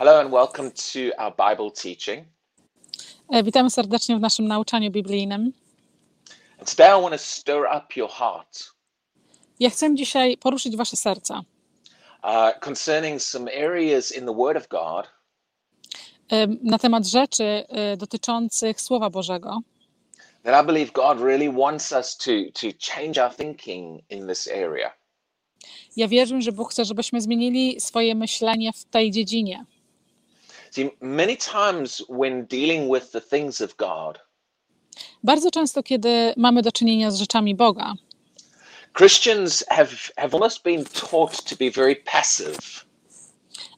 Hello and welcome to our Bible teaching. E, Witamy serdecznie w naszym nauczaniu biblijnym. And today I want to stir up your heart Ja chcę dzisiaj poruszyć wasze serca uh, concerning some areas in the Word of God e, na temat rzeczy e, dotyczących Słowa Bożego, that I believe God really wants us to, to change our thinking in this area. Ja wierzę, że Bóg chce, żebyśmy zmienili swoje myślenie w tej dziedzinie. See, many times when dealing with the things of God, Bardzo często, kiedy mamy do czynienia z rzeczami Boga, Christians have, have almost been taught to be very passive.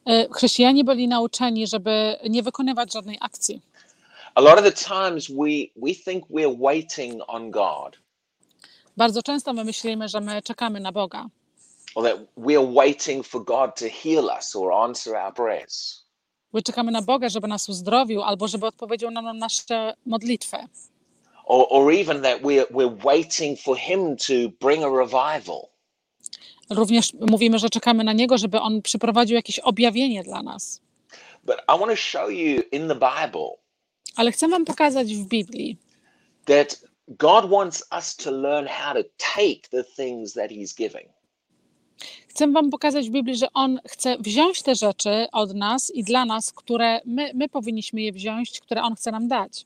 e, chrześcijanie byli nauczeni, żeby nie wykonywać żadnej akcji. A lot of the times we, we think we're waiting on God Bardzo często my myślimy, że my czekamy na Boga, or that we're waiting for God to heal us or answer our prayers. My czekamy na Boga, żeby nas uzdrowił albo żeby odpowiedział nam na nasze modlitwy. or, or even that we're, we're waiting for him to bring a revival. Również mówimy, że czekamy na Niego, żeby On przyprowadził jakieś objawienie dla nas. But I want to show you in the Bible Ale chcę Wam pokazać w Biblii, that God wants us to learn how to take the things that he's giving. Chcę Wam pokazać w Biblii, że On chce wziąć te rzeczy od nas i dla nas, które my, my powinniśmy je wziąć, które On chce nam dać.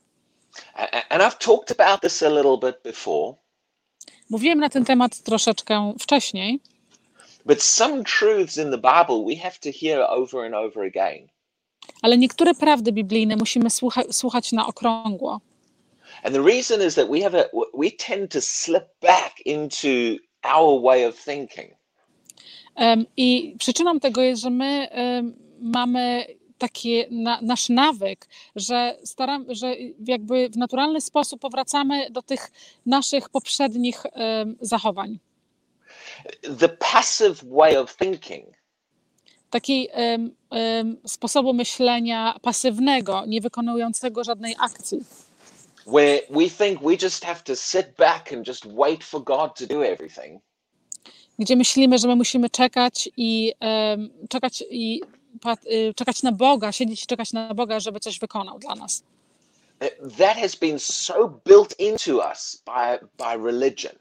And I've talked about this a little bit before, Mówiłem na ten temat troszeczkę wcześniej, but some truths in the Bible we have to hear over and over again. ale niektóre prawdy biblijne musimy słucha, słuchać na okrągło. And the reason is that we have a we tend to slip back into our way of thinking. I przyczyną tego jest, że my mamy taki na, nasz nawyk, że, staram, że jakby w naturalny sposób powracamy do tych naszych poprzednich zachowań. The passive way of thinking Takiej em, em, sposobu myślenia pasywnego, nie wykonującego żadnej akcji. where we think we just have to sit back and just wait for God to do everything. Gdzie myślimy, że my musimy czekać i czekać i y, czekać na Boga, siedzieć i czekać na Boga, żeby coś wykonał dla nas. That has been so built into us by, by religion.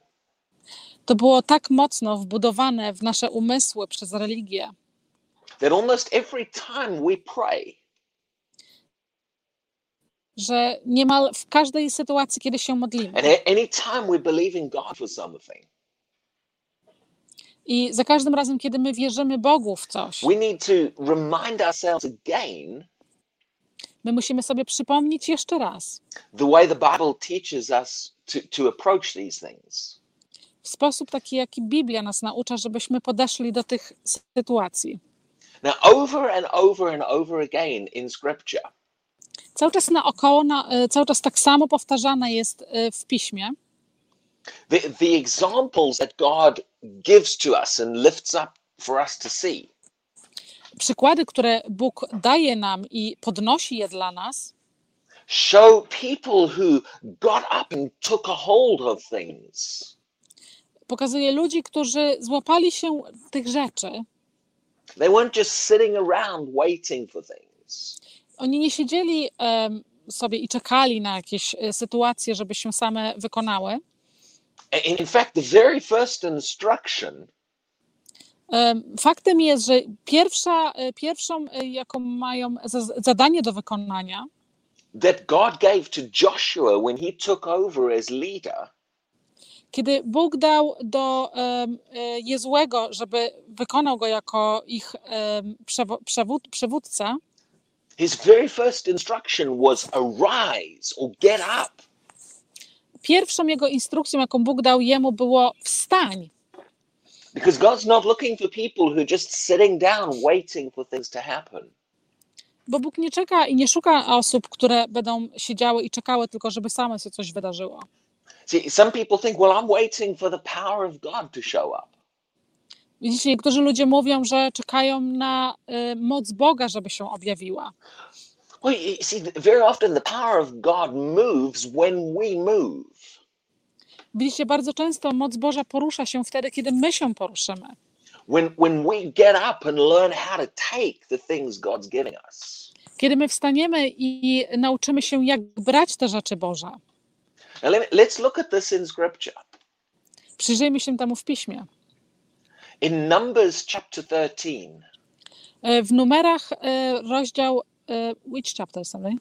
To było tak mocno wbudowane w nasze umysły przez religię, that almost every time we pray, że niemal w każdej sytuacji, kiedy się modlimy. and any time we believe in God for something, i za każdym razem, kiedy my wierzymy Bogu w coś, my musimy sobie przypomnieć jeszcze raz the way the Bible teaches us to, to approach these things. w sposób taki, jaki Biblia nas naucza, żebyśmy podeszli do tych sytuacji. Now, over and over and over again in Scripture, Cały czas naokoło, na, e, cały czas tak samo powtarzane jest e, w piśmie. The, the examples that God gives to us and lifts up for us to see Przykłady, które Bóg daje nam i podnosi je dla nas, show people who got up and took a hold of things. pokazuje ludzi, którzy złapali się tych rzeczy. They weren't just sitting around waiting for things. Oni nie siedzieli em, sobie i czekali na jakieś e, sytuacje, żeby się same wykonały. In fact, the very first instruction Em, Faktem jest, że pierwsza, e, pierwszą, e, jaką mają za- zadanie do wykonania, that God gave to Joshua when he took over as leader kiedy Bóg dał do e, Jezłego, żeby wykonał go jako ich em, przewo- przewód, his very first instruction was arise or get up. Pierwszą jego instrukcją, jaką Bóg dał jemu, było wstań. Because God's not looking for people who are just sitting down waiting for things to happen. Bo Bóg nie czeka i nie szuka osób, które będą siedziały i czekały tylko, żeby same się coś wydarzyło. See, some people think, well, I'm waiting for the power of God to show up. Widzicie, niektórzy ludzie mówią, że czekają na y, moc Boga, żeby się objawiła. Well, you see, very often the power of God moves when we move. Widzicie, bardzo często moc Boża porusza się wtedy, kiedy my się poruszymy. when when we get up and learn how to take the things God's giving us. Kiedy my wstaniemy i nauczymy się, jak brać te rzeczy Boże. Now let me, let's look at this in scripture. Przyjrzyjmy się temu w piśmie. In Numbers chapter 13, E, W numerach e, rozdział. e, Which chapter, sorry?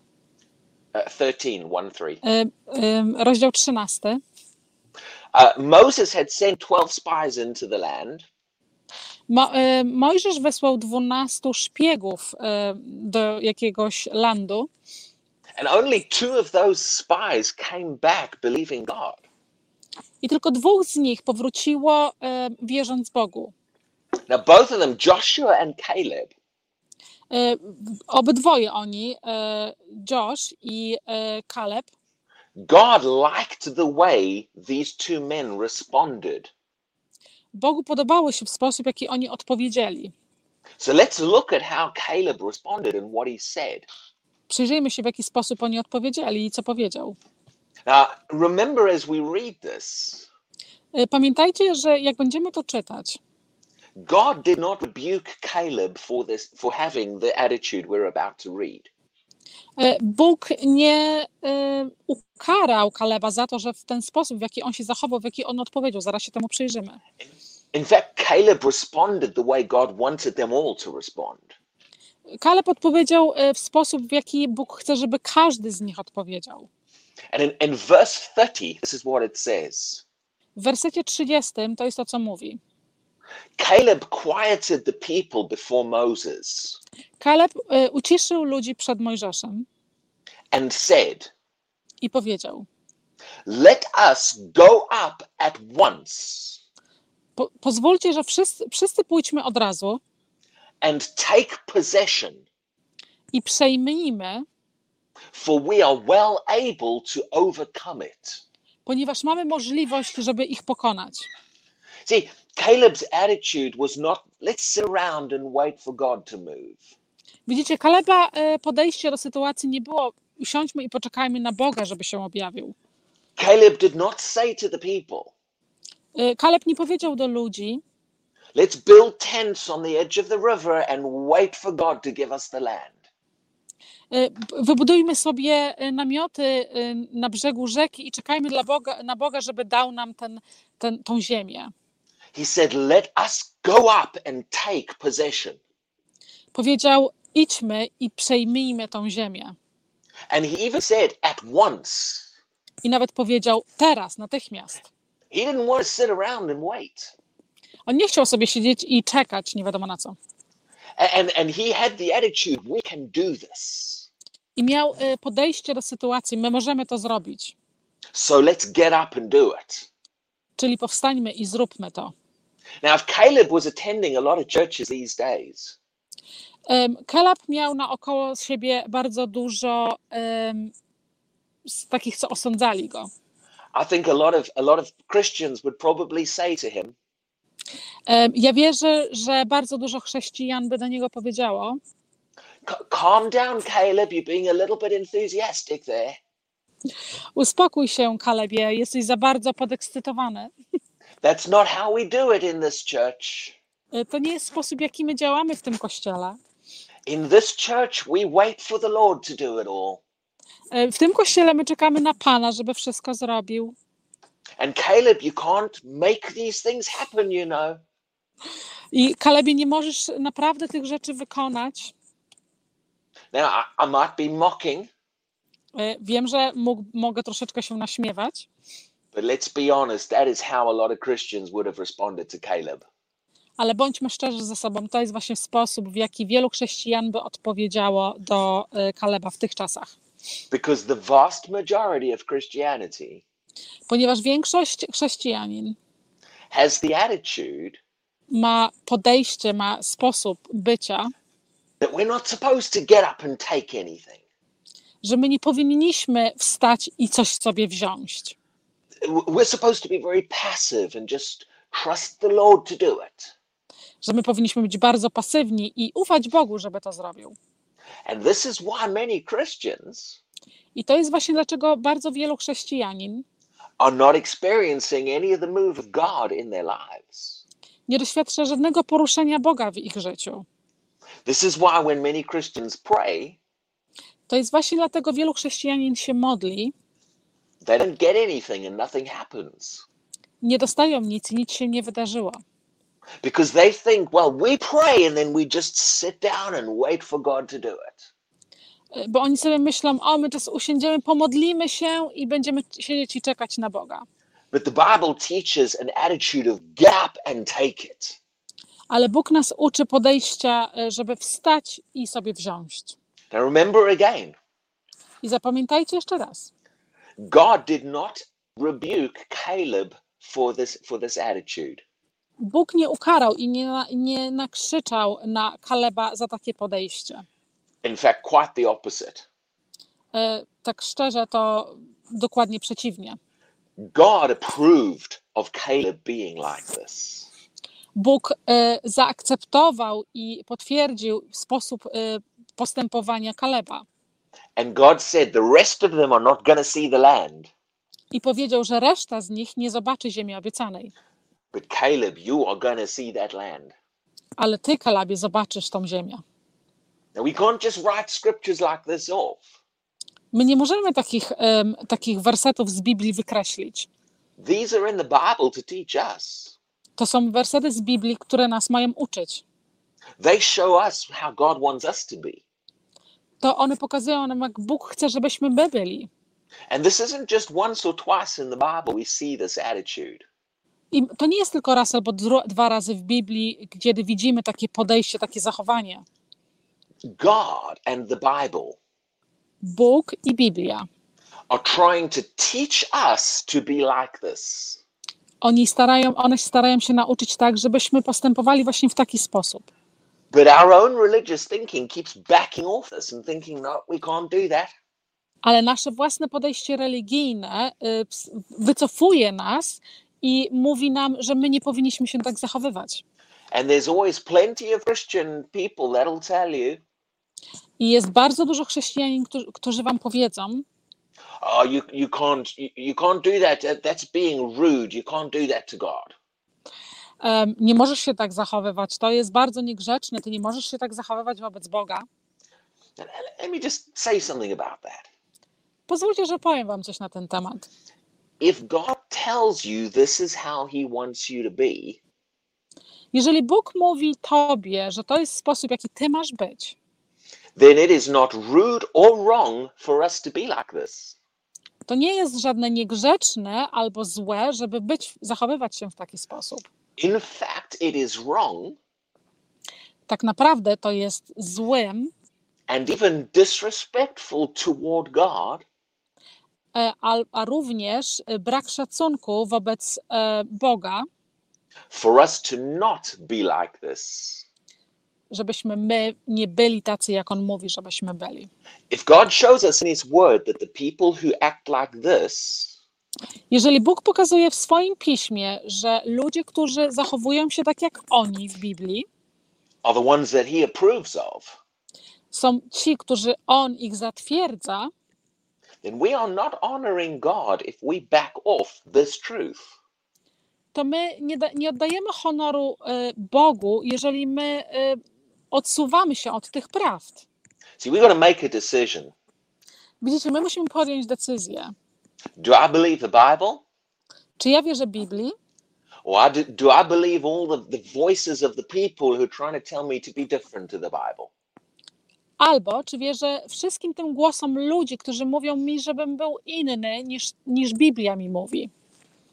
uh, 13, 1 3. E, e, Rozdział 13. Uh, Moses had sent 12 spies into the land, Mo, e, Mojżesz wysłał 12 szpiegów e, do jakiegoś landu and only two of those spies came back believing God. i tylko dwóch z nich powróciło e, wierząc Bogu. Now, both of them, Joshua and Caleb, E, Obydwoje oni, e, Josh i e, Caleb, God liked the way these two men responded. Bogu podobało się w sposób, jaki oni odpowiedzieli. So let's look at how Caleb responded and what he said. Przyjrzyjmy się, w jaki sposób oni odpowiedzieli i co powiedział. Now, remember as we read this, E, Pamiętajcie, że jak będziemy to czytać, God did not rebuke Caleb for this for having the attitude we're about to read. E, Bóg nie e, ukarał Kaleba za to, że w ten sposób, w jaki on się zachował, w jaki on odpowiedział, zaraz się temu przyjrzymy. In fact, Caleb responded the way God wanted them all to respond. Kaleb odpowiedział e, w sposób, w jaki Bóg chce, żeby każdy z nich odpowiedział. And in, in verse 30, this is what it says. W wersecie 30 to jest to, co mówi. Caleb quieted the people before Moses Kaleb e, uciszył ludzi przed Mojżeszem and said, i powiedział: Let us go up at once po, Pozwólcie, że wszyscy, wszyscy pójdźmy od razu and take possession, i przejmijmy, for we are well able to overcome it. ponieważ mamy możliwość, żeby ich pokonać. See, Caleb's attitude was not, let's sit around and wait for God to move. Widzicie, Kaleba e, podejście do sytuacji nie było usiądźmy i poczekajmy na Boga, żeby się objawił. Caleb did not say to the people, E, Kaleb nie powiedział do ludzi, let's build tents on the edge of the river and wait for God to give us the land. e, wybudujmy sobie namioty na brzegu rzeki i czekajmy dla Boga, na Boga, żeby dał nam ten, ten, tą ziemię. He said, let us go up and take possession. Powiedział, idźmy i przejmijmy tą ziemię. And he even said, at once. I nawet powiedział, teraz, natychmiast. He didn't want to sit around and wait. On nie chciał sobie siedzieć i czekać, nie wiadomo na co. And, and he had the attitude, we can do this. I miał e, podejście do sytuacji, my możemy to zrobić. So let's get up and do it. Czyli powstańmy i zróbmy to. Now, if Caleb was attending a lot of churches these days, Em, Kalab miał naokoło siebie bardzo dużo z takich, co osądzali go. I think a lot of a lot of Christians would probably say to him, Em, Ja wierzę, że bardzo dużo chrześcijan by do niego powiedziało: "C- "Calm down, Caleb. You're being a little bit enthusiastic there." Uspokój się, Kalebie, jesteś za bardzo podekscytowany. That's not how we do it in this church. E, To nie jest sposób, jaki my działamy w tym kościele. In this church, we wait for the Lord to do it all. E, W tym kościele my czekamy na Pana, żeby wszystko zrobił. And Caleb, you can't make these things happen, you know. I Kalebie, nie możesz naprawdę tych rzeczy wykonać. Now, I, I might be mocking, E, Wiem, że mógł, mogę troszeczkę się naśmiewać, but let's be honest, that is how a lot of Christians would have responded to Caleb. ale bądźmy szczerzy ze sobą. To jest właśnie sposób, w jaki wielu chrześcijan by odpowiedziało do e, Kaleba w tych czasach. Because the vast majority of Christianity Ponieważ większość chrześcijanin has the attitude ma podejście, ma sposób bycia, that we're not supposed to get up and take anything. że my nie powinniśmy wstać i coś sobie wziąć. We're supposed to be very passive and just trust the Lord to do it. Że my powinniśmy być bardzo pasywni i ufać Bogu, żeby to zrobił. And this is why many Christians I to jest właśnie dlaczego bardzo wielu chrześcijanin are not experiencing any of the move of God in their lives. nie doświadcza żadnego poruszenia Boga w ich życiu. This is why when many Christians pray, To jest właśnie dlatego wielu chrześcijanin się modli, they don't get anything and nothing happens. nie dostają nic i nic się nie wydarzyło. Because they think, well, we pray and then we just sit down and wait for God to do it. E, Bo oni sobie myślą, o my teraz usiądziemy, pomodlimy się i będziemy siedzieć i czekać na Boga. But the Bible teaches an attitude of up and take it. Ale Bóg nas uczy podejścia, e, żeby wstać i sobie wziąć. Now remember again, I zapamiętajcie jeszcze raz. God did not rebuke Caleb for this for this attitude. Bóg nie ukarał i nie, nie nakrzyczał na Kaleba za takie podejście. In fact, quite the opposite. E, Tak szczerze, to dokładnie przeciwnie. God approved of Caleb being like this. Bóg e, zaakceptował i potwierdził sposób e, postępowania Kaleba And God said, the rest of them are not going to see the land. i powiedział, że reszta z nich nie zobaczy ziemi obiecanej, But Caleb, you are going to see that land. ale ty, Kalebie, zobaczysz tą ziemię. Now, we can't just write scriptures like this off. My nie możemy takich, em, takich wersetów z Biblii wykreślić. These are in the Bible to teach us. To są wersety z Biblii, które nas mają uczyć. They show us how God wants us to be. To one pokazują nam, jak Bóg chce, żebyśmy my byli. And this isn't just once or twice in the Bible we see this attitude. I to nie jest tylko raz albo dwa razy w Biblii, kiedy widzimy takie podejście, takie zachowanie. God and the Bible Bóg i Biblia. are trying to teach us to be like this. Oni starają, one starają się nauczyć tak, żebyśmy postępowali właśnie w taki sposób. But our own religious thinking keeps backing off this and thinking, no, we can't do that. Ale nasze własne podejście religijne y, wycofuje nas i mówi nam, że my nie powinniśmy się tak zachowywać. And there's always plenty of Christian people that'll tell you, I jest bardzo dużo chrześcijanin, którzy, którzy wam powiedzą, oh, you, you can't you, you can't do. That- That's being rude. You can't do that to God. Nie możesz się tak zachowywać, to jest bardzo niegrzeczne, ty nie możesz się tak zachowywać wobec Boga. Let me just say something about that. Pozwólcie, że powiem wam coś na ten temat. If God tells you this is how He wants you to be, Jeżeli Bóg mówi tobie, że to jest sposób, jaki ty masz być, then it is not rude or wrong for us to be like this. to nie jest żadne niegrzeczne albo złe, żeby być, zachowywać się w taki sposób. In fact, it is wrong Tak naprawdę to jest złym, and even disrespectful toward God e, a, a również e, brak szacunku wobec e, Boga, for us to not be like this. żebyśmy my nie byli tacy, jak On mówi, żebyśmy byli. If God shows us in His Word that the people who act like this Jeżeli Bóg pokazuje w swoim piśmie, że ludzie, którzy zachowują się tak jak oni w Biblii, are the ones that He approves of, są ci, którzy On ich zatwierdza, then we are not honoring God if we back off this truth. to my nie, da, nie oddajemy honoru e, Bogu, jeżeli my e, odsuwamy się od tych prawd. See, we've got to make a decision. Widzicie, my musimy podjąć decyzję. Do I believe the Bible? Czy ja wierzę Biblii, Or do, do I believe all the, the voices of the people who are trying to tell me to be different to the Bible? albo czy wierzę wszystkim tym głosom ludzi, którzy mówią mi, żebym był inny niż, niż Biblia mi mówi.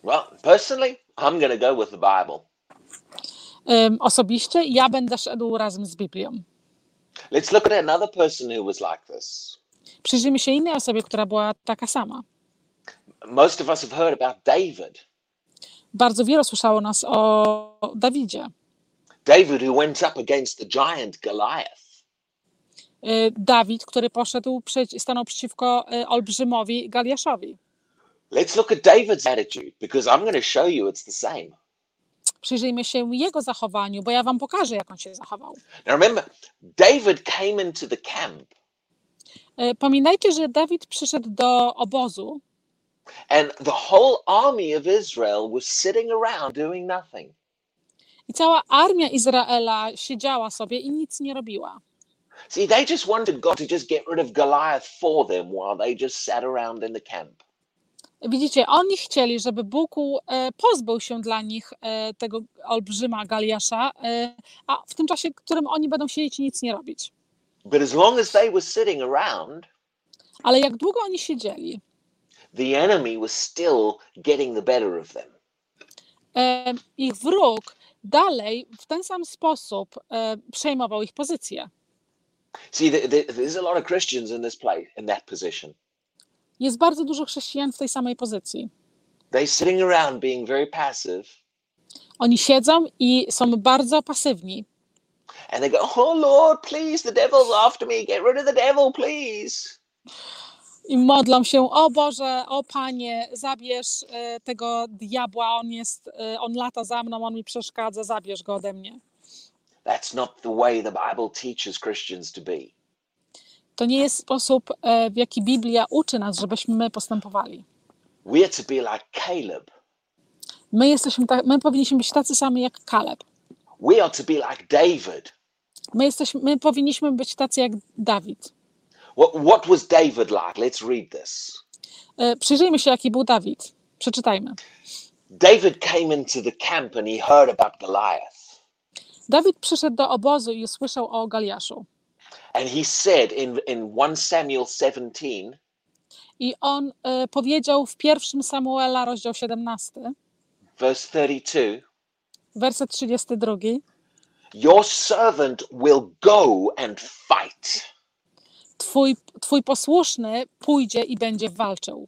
Well, personally, I'm going to go with the Bible. Ym, osobiście ja będę szedł razem z Biblią. Let's look at another person who was like this. Przyjrzyjmy się innej osobie, która była taka sama. Most of us have heard about David. Bardzo wiele słyszało nas o Dawidzie. David, who went up against the giant Goliath. Y, Dawid, który poszedł, stanął przeciwko y, olbrzymowi Galiaszowi. Let's look at David's attitude because I'm going to show you it's the same. Przyjrzyjmy się jego zachowaniu, bo ja wam pokażę, jak on się zachował. Now remember, David came into the camp Y, Pamiętajcie, że Dawid przyszedł do obozu and the whole army of Israel was sitting around doing nothing. I cała armia Izraela siedziała sobie i nic nie robiła. See, they just wanted God to just get rid of Goliath for them while they just sat around in the camp. Widzicie, oni chcieli, żeby Bóg e, pozbył się dla nich e, tego olbrzyma Galiasza, e, a w tym czasie, w którym oni będą siedzieć i nic nie robić. But as long as they were sitting around, Ale jak długo oni siedzieli, the enemy was still getting the better of them. e, ich wróg dalej w ten sam sposób e, przejmował ich pozycję. See, th- th- there's a lot of Christians in this place, in that position. Jest bardzo dużo chrześcijan w tej samej pozycji. They're sitting around being very passive, Oni siedzą i są bardzo pasywni. and they go, "Oh Lord, please, the devil's after me. Get rid of the devil, please." I modlą się, o Boże, o Panie, zabierz e, tego diabła, on jest, e, on lata za mną, on mi przeszkadza, zabierz go ode mnie. That's not the way the Bible teaches Christians to be. To nie jest sposób, e, w jaki Biblia uczy nas, żebyśmy my postępowali. We are to be like Caleb. My, jesteśmy ta, my powinniśmy być tacy sami jak Kaleb. We are to be like David. My, jesteśmy, my powinniśmy być tacy jak Dawid. What, what was David like? Let's read this. E, Przyjrzyjmy się, jaki był Dawid. Przeczytajmy. David came into the camp and he heard about Goliath. Dawid przyszedł do obozu i usłyszał o Galiaszu. And he said in, in 1 Samuel 17, I on e, powiedział w pierwszym Samuela, rozdział 17, verse 32, werset 32. Your servant will go and fight. Twój, twój posłuszny pójdzie i będzie walczył.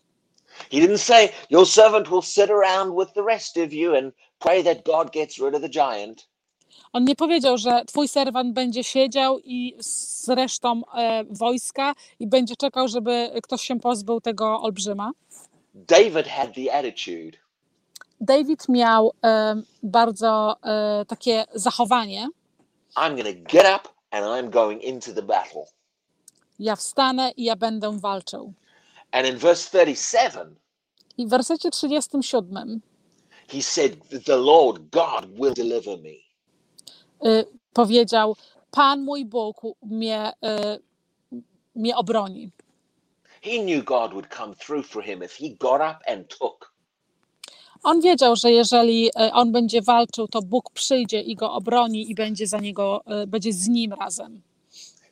He didn't say, Your servant will sit around with the rest of you and pray that God gets rid of the giant. On nie powiedział, że twój serwant będzie siedział i z resztą e, wojska i będzie czekał, żeby ktoś się pozbył tego olbrzyma. David had the attitude David miał e, bardzo e, takie zachowanie. I'm going to get up and I'm going into the battle. Ja wstanę i ja będę walczył. And in verse 37, I w wersecie 37 he said, The Lord God will deliver me. y, powiedział: Pan mój Bóg mnie, y, mnie obroni. He knew God would come through for him if he got up and took. On wiedział, że jeżeli y, on będzie walczył, to Bóg przyjdzie i go obroni i będzie za niego, będzie z nim razem.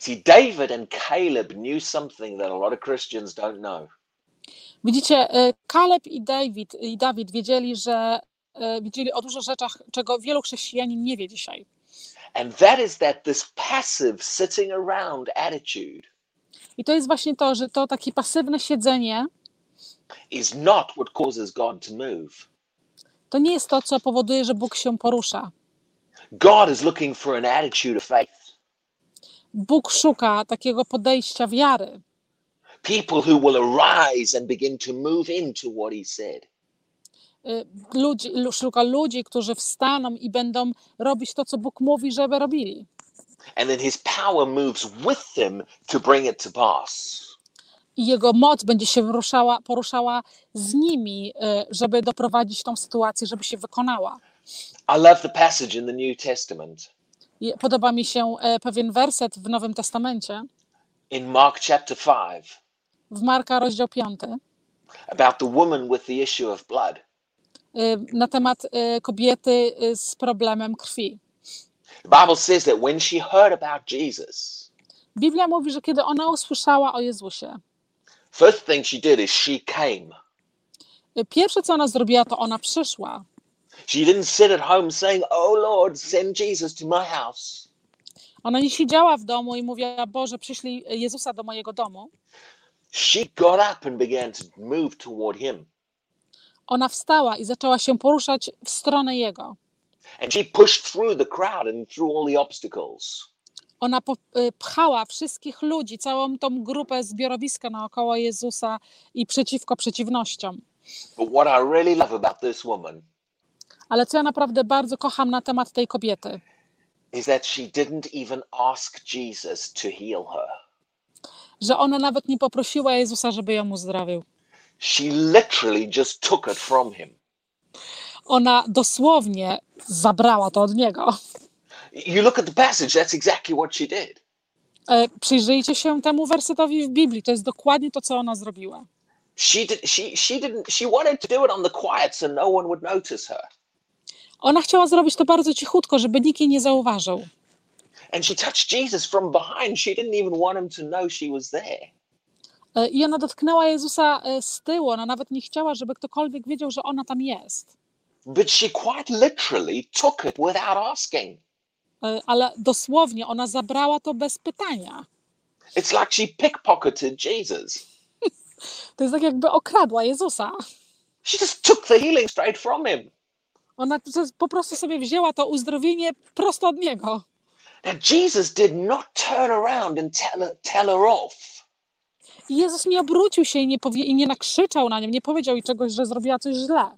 See, David and Caleb knew something that a lot of Christians don't know. Widzicie, y, Kaleb i David, i Dawid wiedzieli, że y, wiedzieli o dużo rzeczach, czego wielu chrześcijanin nie wie dzisiaj. And that is that this passive sitting around attitude I to jest właśnie to, że to takie pasywne siedzenie is not what causes God to move. to nie jest to, co powoduje, że Bóg się porusza. God is looking for an attitude of faith. Bóg szuka takiego podejścia wiary. People who will arise and begin to move into what he said. Y, Ludzi, lu- szuka ludzi, którzy wstaną i będą robić to, co Bóg mówi, żeby robili. And then his power moves with them to bring it to pass. I jego moc będzie się poruszała, poruszała z nimi, y, żeby doprowadzić tą sytuację, żeby się wykonała. I love the passage in the New Testament Podoba mi się e, pewien werset w Nowym Testamencie, in Mark chapter 5 w Marka, rozdział 5, about the woman with the issue of blood. na temat y, kobiety z problemem krwi. The Bible says that when she heard about Jesus, Biblia mówi, że kiedy ona usłyszała o Jezusie, first thing she did is she came. pierwsze co ona zrobiła, to ona przyszła. She didn't sit at home saying, Oh Lord, send Jesus to my house. Ona nie siedziała w domu i mówiła, Boże, przyślij Jezusa do mojego domu. She got up and began to move toward him. Ona wstała i zaczęła się poruszać w stronę Jego. And she pushed through the crowd and through all the obstacles. Ona y, pchała wszystkich ludzi, całą tą grupę zbiorowiska naokoło Jezusa i przeciwko przeciwnościom. But what I really love about this woman Ale co ja naprawdę bardzo kocham na temat tej kobiety, is that she didn't even ask Jesus to heal her. że ona nawet nie poprosiła Jezusa, żeby ją uzdrowił. She literally just took it from him. Ona dosłownie zabrała to od niego. You look at the passage, that's exactly what she did. E, Przyjrzyjcie się temu wersetowi w Biblii. To jest dokładnie to, co ona zrobiła. She did she she didn't she wanted to do it on the quiet so no one would notice her. Ona chciała zrobić to bardzo cichutko, żeby nikt jej nie zauważył. And she touched Jesus from behind. She didn't even want him to know she was there. E, I ona dotknęła Jezusa e, z tyłu. Ona nawet nie chciała, żeby ktokolwiek wiedział, że ona tam jest. But she quite literally took it without asking. E, Ale dosłownie ona zabrała to bez pytania. It's like she pickpocketed Jesus. To jest tak, jakby okradła Jezusa. She just took the healing straight from him. Ona po prostu sobie wzięła to uzdrowienie prosto od niego. Now Jesus did not turn around and tell tell her off. I Jezus nie obrócił się i nie, powie, i nie nakrzyczał na nią, nie powiedział jej czegoś, że zrobiła coś źle.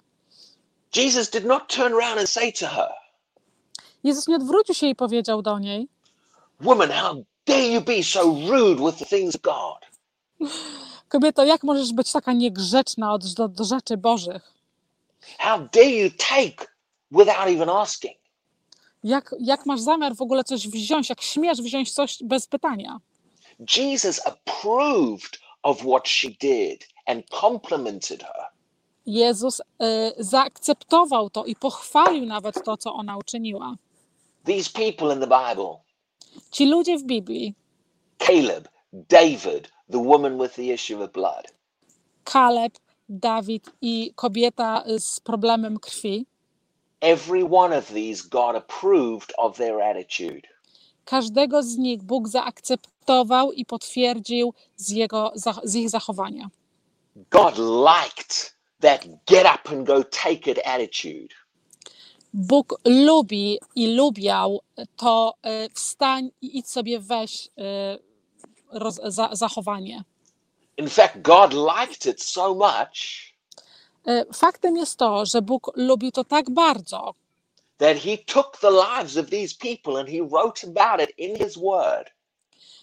Jesus did not turn around and say to her, Jezus nie odwrócił się i powiedział do niej: Woman, how dare you be so rude with the things of God? Kobieto, jak możesz być taka niegrzeczna od, do, do rzeczy Bożych? How dare you take without even asking? Jak, jak masz zamiar w ogóle coś wziąć? Jak śmiesz wziąć coś bez pytania? Jesus approved of what she did and complimented her. Jezus y, zaakceptował to i pochwalił nawet to, co ona uczyniła. These people in the Bible, Ci ludzie w Biblii, Caleb, David, the woman with the issue of blood, Kaleb, Dawid i kobieta z problemem krwi, every one of these God approved of their attitude. każdego z nich Bóg zaakceptował i potwierdził z, jego, z ich zachowania. God liked that get up and go take it attitude. Bóg lubi i lubiał to y, wstań i idź sobie weź y, roz, za, zachowanie. In fact, God liked it so much Y, Faktem jest to, że Bóg lubił to tak bardzo, that he took the lives of these people and he wrote about it in his word.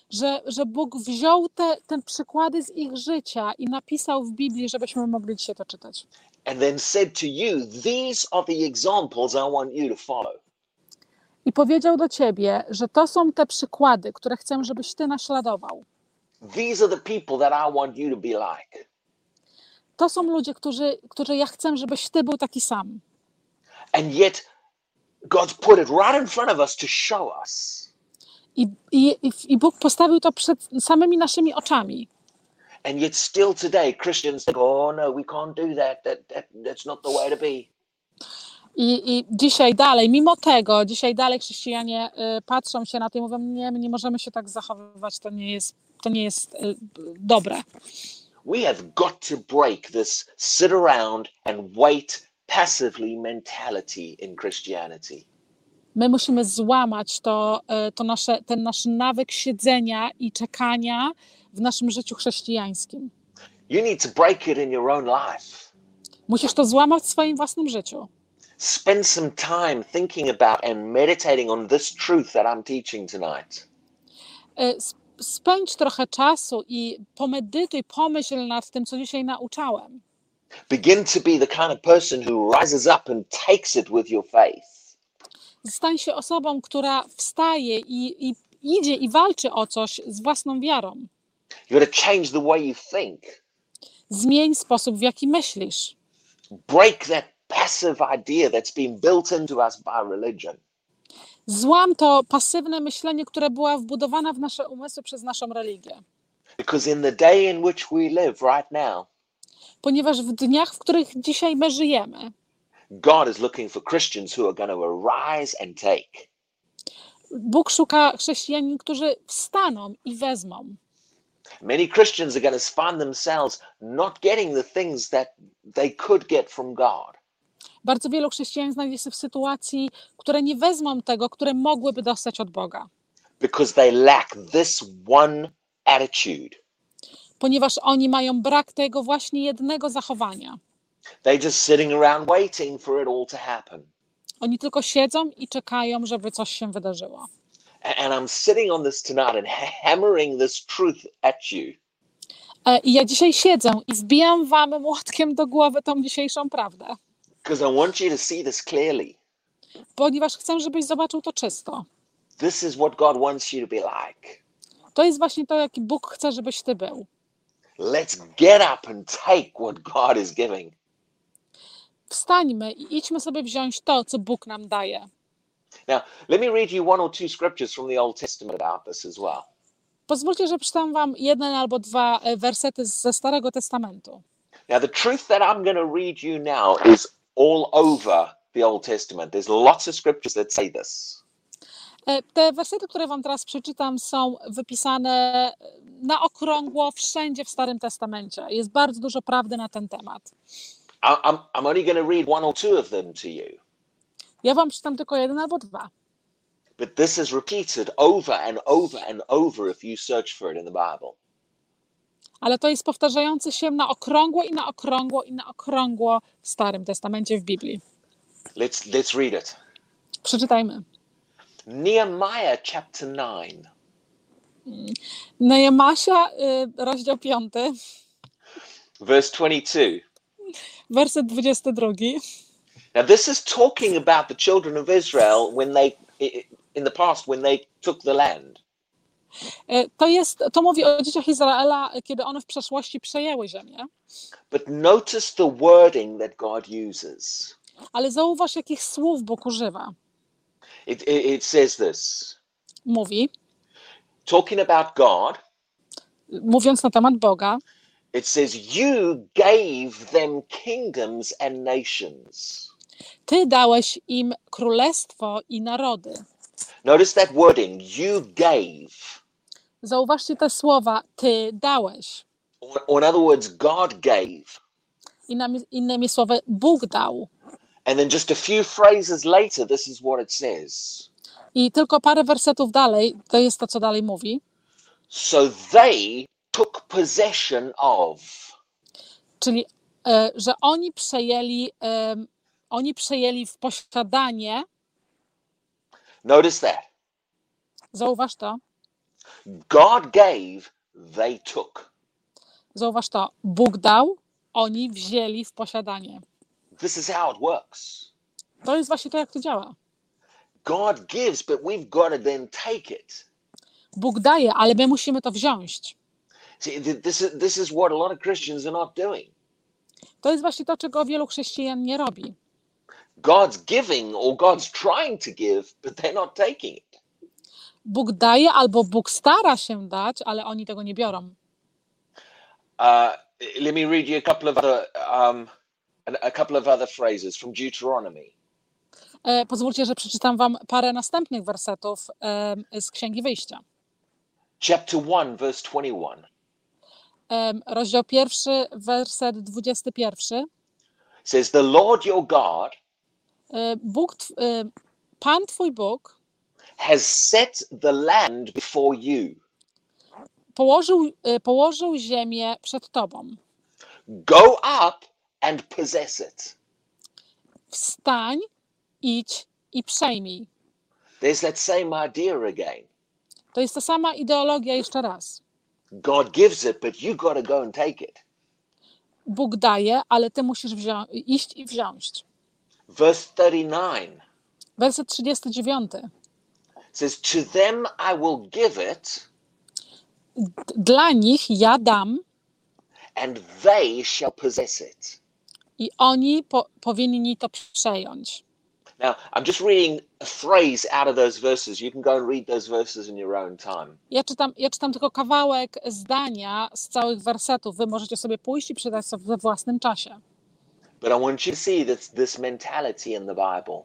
że, że Bóg wziął te, te przykłady z ich życia i napisał w Biblii, żebyśmy mogli dzisiaj to czytać. and then said to you, These are the examples I want you to follow. I powiedział do ciebie, że to są te przykłady, które chcę, żebyś ty naśladował. These are the people that I want you to be like. To są ludzie, którzy, którzy ja chcę, żebyś ty był taki sam. And yet, God's put it right in front of us to show us. I, i, I Bóg postawił to przed samymi naszymi oczami. And yet, still today, Christians think, oh no, we can't do that. That, that that's not the way to be. I, I dzisiaj dalej, mimo tego, dzisiaj dalej chrześcijanie y, patrzą się na to i mówią, nie, my nie możemy się tak zachowywać, to nie jest, to nie jest y, dobre. We have got to break this sit around and wait passively mentality in Christianity. My musimy złamać to, y, to nasze, ten nasz nawyk siedzenia i czekania w naszym życiu chrześcijańskim. You need to break it in your own life. Musisz to złamać w swoim własnym życiu. Spend some time thinking about and meditating on this truth that I'm teaching tonight. Sp- Spędź trochę czasu i pomedytuj, pomyśl nad tym, co dzisiaj nauczałem. Begin to be the kind of person who rises up and takes it with your faith. Stań się osobą, która wstaje i, i idzie i walczy o coś z własną wiarą. You got to change the way you think. Zmień sposób, w jaki myślisz. Break that passive idea that's been built into us by religion. Złam to pasywne myślenie, które było wbudowane w nasze umysły przez naszą religię. Because in the day in which we live right now, Ponieważ w dniach, w których dzisiaj my żyjemy, God is looking for Christians who are going to arise and take. Bóg szuka chrześcijanin, którzy wstaną i wezmą. Many Christians are going to find themselves not getting the things that they could get from God Bardzo wielu chrześcijan znajdzie się w sytuacji, które nie wezmą tego, które mogłyby dostać od Boga, because they lack this one attitude. ponieważ oni mają brak tego właśnie jednego zachowania. They're just sitting around waiting for it all to happen. Oni tylko siedzą i czekają, żeby coś się wydarzyło. A- And I'm sitting on this tonight and ha- hammering this truth at you E, I ja dzisiaj siedzę i wbijam wam młotkiem do głowy tą dzisiejszą prawdę, because I want you to see this clearly. ponieważ chcę, żebyś zobaczył to czysto. This is what God wants you to be like. To jest właśnie to, jaki Bóg chce, żebyś ty był. Let's get up and take what God is giving. Wstańmy i idźmy sobie wziąć to, co Bóg nam daje. Now, let me read you one or two scriptures from the Old Testament about this as well. Pozwólcie, że przeczytam wam jeden albo dwa e, wersety ze Starego Testamentu. Now, the truth that I'm going to read you now is all over the Old Testament. There's lots of scriptures that say this. E, Te wersety, które wam teraz przeczytam, są wypisane na okrągło wszędzie w Starym Testamencie. Jest bardzo dużo prawdy na ten temat. I'm only going to read one or two of them to you, Ja wam przeczytam tylko jeden albo dwa. but this is repeated over and over and over if you search for it in the Bible. Ale to jest powtarzający się na okrągło i na okrągło i na okrągło w Starym Testamencie w Biblii. Let's, let's read it. Przeczytajmy. Nehemiah chapter 9. Nehemasia, y, rozdział 5, verse 22. werset 22. Now, this is talking about the children of Israel when they, in the past, when they took the land. E, To, jest, to mówi o dzieciach Izraela, kiedy one w przeszłości przejęły ziemię. But notice the wording that God uses. Ale zauważ, jakich słów Bóg używa. It, it, it says this Mówi, talking about God, mówiąc na temat Boga, it says, You gave them kingdoms and nations. Ty dałeś im królestwo i narody. Notice that wording, you gave. Zauważcie te słowa, Ty dałeś. Or, in other words, God gave. Innymi, innymi słowy, Bóg dał. And then just a few phrases later, this is what it says. I tylko parę wersetów dalej, to jest to, co dalej mówi. So they took possession of. Czyli, e, że oni przejęli, em, oni przejęli w posiadanie, Notice that. zauważ to, God gave, they took. zauważ to, Bóg dał, oni wzięli w posiadanie. This is how it works. To jest właśnie to, jak to działa. God gives, but we've got to then take it. Bóg daje, ale my musimy to wziąć. See, th- this is, this is what a lot of Christians are not doing. To jest właśnie to, czego wielu chrześcijan nie robi. God's giving or God's trying to give, but they're not taking it. Bóg daje albo Bóg stara się dać, ale oni tego nie biorą. Uh, let me read you a couple of other um, a, couple of other phrases from Deuteronomy. E, pozwólcie, że przeczytam wam parę następnych wersetów z Księgi Wyjścia. Chapter 1, verse 21 Em, rozdział pierwszy, werset 21. says, The Lord your God E, Bóg, e, Pan Twój Bóg has set the land before you. położył, e, położył ziemię przed Tobą. Go up and possess it. Wstań, idź i przejmij. There's that same idea again. To jest ta sama ideologia jeszcze raz. God gives it, but you got to go and take it. Bóg daje, ale Ty musisz wzią- iść i wziąć. Verse 39 Werset 39. says, To them I will give it, Dla nich ja dam and they shall possess it. i oni po, powinni to przejąć. Now, I'm just reading a phrase out of those verses. You can go and read those verses in your own time. Ja czytam, ja czytam tylko kawałek zdania z całych wersetów. Wy możecie sobie pójść i czytać sobie we własnym czasie. But I want you to see this, this mentality in the Bible.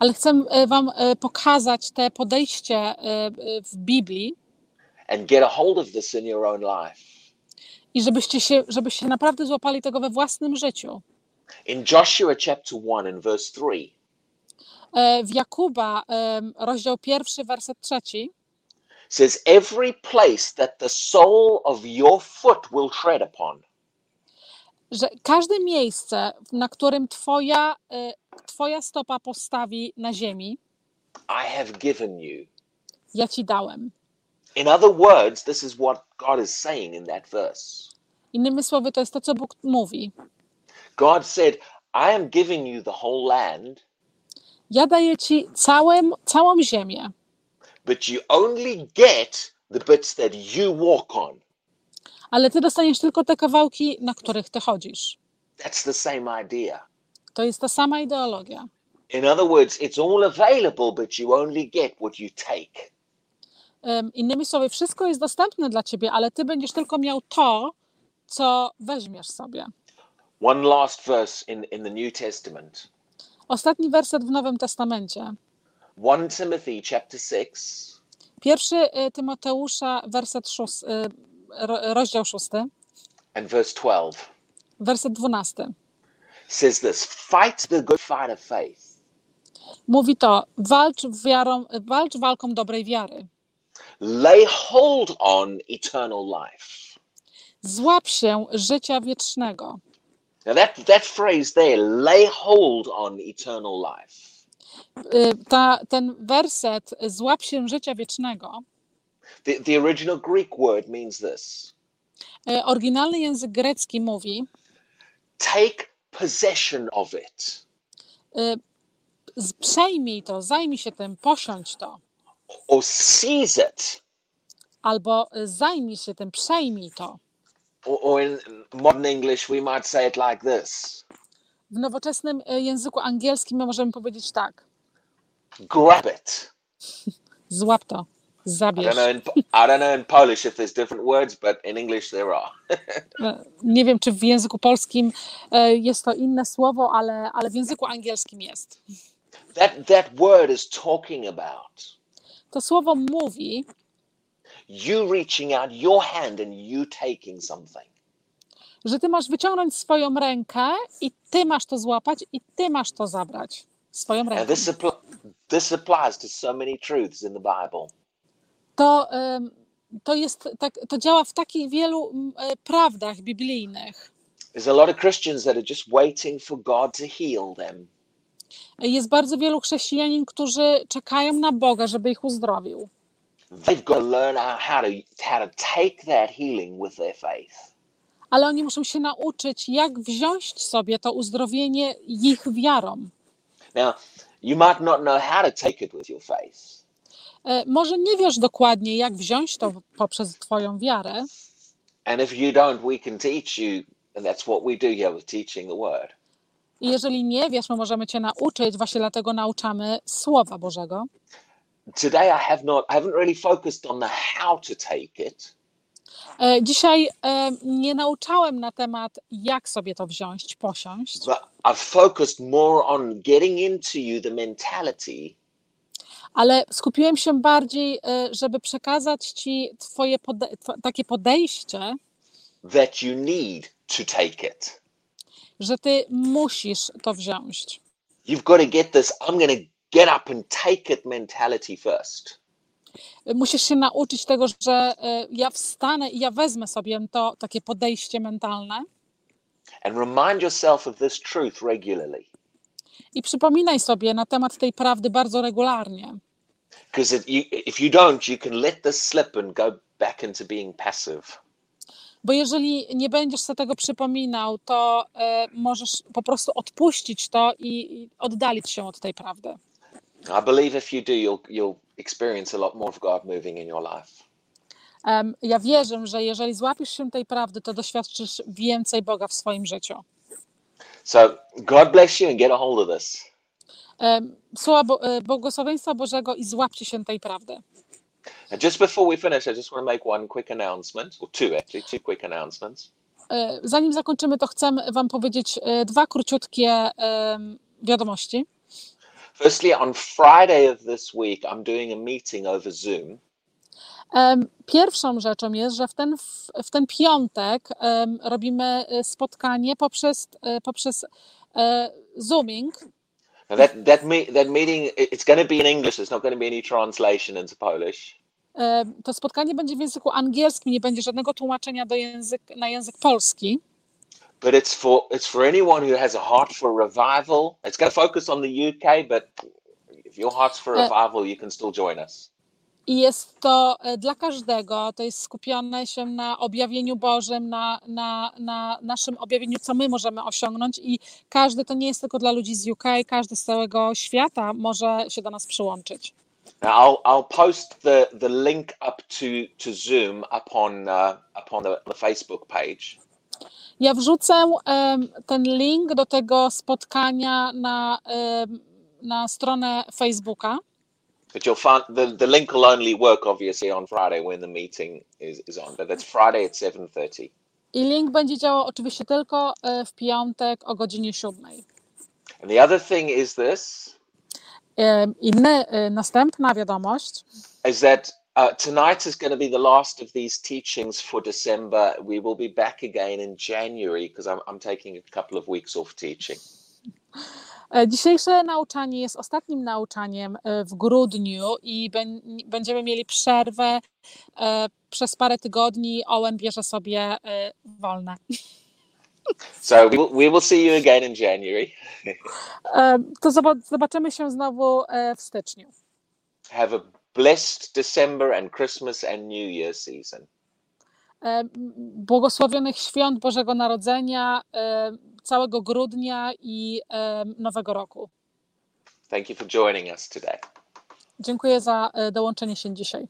Ale chcę e, Wam e, pokazać te podejście e, w Biblii and get a hold of this in your own life. i żebyście się, żebyście naprawdę złapali tego we własnym życiu. In Joshua chapter 1 and verse 3, E, W Jakuba, rozdział pierwszy, werset trzeci, says, Every place that the sole of your foot will tread upon, że każde miejsce, na którym twoja, e, twoja stopa postawi na ziemi, I have given you. ja ci dałem. In other words, this is what God is saying in that verse. Innymi słowy, to jest to, co Bóg mówi. God said, I am giving you the whole land, Ja daję ci całym, całą ziemię, but you only get the bits that you walk on. Ale ty dostaniesz tylko te kawałki, na których ty chodzisz. That's the same idea. To jest ta sama ideologia. In other words, it's all available, but you only get what you take. Innymi słowy, wszystko jest dostępne dla ciebie, ale ty będziesz tylko miał to, co weźmiesz sobie. One last verse in, in the New Testament. Ostatni werset w Nowym Testamencie. 1 Timothy chapter 6, Pierwszy y, Tymoteusza, werset szósty, ro- rozdział szósty, and verse 12 werset dwunasty. says this Fight the good fight of faith. Mówi to, walcz, wiarą, walcz walką dobrej wiary. Lay hold on eternal life. Złap się życia wiecznego. Now, that, that phrase there, lay hold on eternal life, Y, Ta, ten werset, złap się życia wiecznego, the, the original Greek word means this y, oryginalny język grecki mówi, take possession of it, z- przejmij to, zajmij się tym, posiądź to. or seize it, Albo y, zajmij się tym, przejmij to. or, or in modern English, we might say it like this W nowoczesnym języku angielskim my możemy powiedzieć tak, grab it. złap to, I zabierz. don't, know in, I don't know in Polish if there's different words, but in English there are. E, Nie wiem, czy w języku polskim e, jest to inne słowo, ale, ale w języku angielskim jest. That, that word is talking about To słowo mówi, you reaching out your hand and you taking something. że ty masz wyciągnąć swoją rękę i ty masz to złapać i ty masz to zabrać. Swoją ręką. this applies to so many truths in the Bible. To, to, jest, tak, to działa w takich wielu e, prawdach biblijnych. Jest bardzo wielu chrześcijanin, którzy czekają na Boga, żeby ich uzdrowił. They've got to learn how how to, how to take that healing with their faith. Ale oni muszą się nauczyć, jak wziąć sobie to uzdrowienie ich wiarą. Now, you might not know how to take it with your faith, Może nie wiesz dokładnie, jak wziąć to poprzez Twoją wiarę, and if you don't, we can teach you, and that's what we do here with teaching the word. i jeżeli nie wiesz, my możemy Cię nauczyć, właśnie dlatego nauczamy Słowa Bożego. Today, I have not, I haven't really focused on the how to take it, E, Dzisiaj e, nie nauczałem na temat, jak sobie to wziąć, posiąść, but I've focused more on getting into you the mentality ale skupiłem się bardziej, e, żeby przekazać Ci twoje pode- takie podejście, that you need to take it. że Ty musisz to wziąć. You've got to get this I'm going to get up and take it mentality first. Musisz się nauczyć tego, że e, ja wstanę i ja wezmę sobie to takie podejście mentalne And remind yourself of this truth regularly. I przypominaj sobie na temat tej prawdy bardzo regularnie. Because if you don't, you can let this slip and go back into being passive. Bo jeżeli nie będziesz sobie tego przypominał, to e, możesz po prostu odpuścić to i, i oddalić się od tej prawdy. I believe if you do, you'll, you'll experience a lot more of God moving in your life. Ja wierzę, że jeżeli złapiesz się tej prawdy, to doświadczysz więcej Boga w swoim życiu. So God bless you and get a hold of this. Słowa Bo- e, błogosławieństwa Bożego i złapcie się tej prawdy. And just before we finish, I just want to make one quick announcement, or two actually, two quick announcements. E, Zanim zakończymy, to chcę Wam powiedzieć e, dwa króciutkie wiadomości. Firstly, on Friday of this week, I'm doing a meeting over Zoom. Pierwszą rzeczą jest, że w ten, w ten piątek robimy e, spotkanie poprzez, e, poprzez e, Zooming. That that me that meeting it- it's going to be in English. There's not going to be any translation into Polish. To spotkanie będzie w języku angielskim, nie będzie żadnego tłumaczenia do język, na język polski. But it's for it's for anyone who has a heart for revival. It's going to focus on the UK, but if your heart's for Uh, revival, you can still join us. I jest to e, dla każdego, to jest skupione się na objawieniu Bożym, na, na, na naszym objawieniu, co my możemy osiągnąć i każdy, to nie jest tylko dla ludzi z UK, każdy z całego świata może się do nas przyłączyć. Now, I'll, I'll post the, the link up to, to Zoom up on, uh, up on the, the Facebook page. Ja wrzucę em, ten link do tego spotkania na, em, na stronę Facebooka. But you'll find the, the link will only work obviously on Friday when the meeting is, is on. But that's Friday at 7.30. I link będzie działał oczywiście tylko w piątek o godzinie 7. And the other thing is this, Inny, następna wiadomość is that uh, tonight is going to be the last of these teachings for December. We will be back again in January because I'm, I'm taking a couple of weeks off teaching. E, Dzisiejsze nauczanie jest ostatnim nauczaniem e, w grudniu i będziemy mieli przerwę e, przez parę tygodni. Owen bierze sobie wolne. So we will, we will see you again in January. To zob- zobaczymy się znowu w styczniu. Have a blessed December and Christmas and New Year season. E, Błogosławionych świąt Bożego Narodzenia, e, całego grudnia i e, Nowego Roku. Thank you for joining us today. Dziękuję za dołączenie się dzisiaj.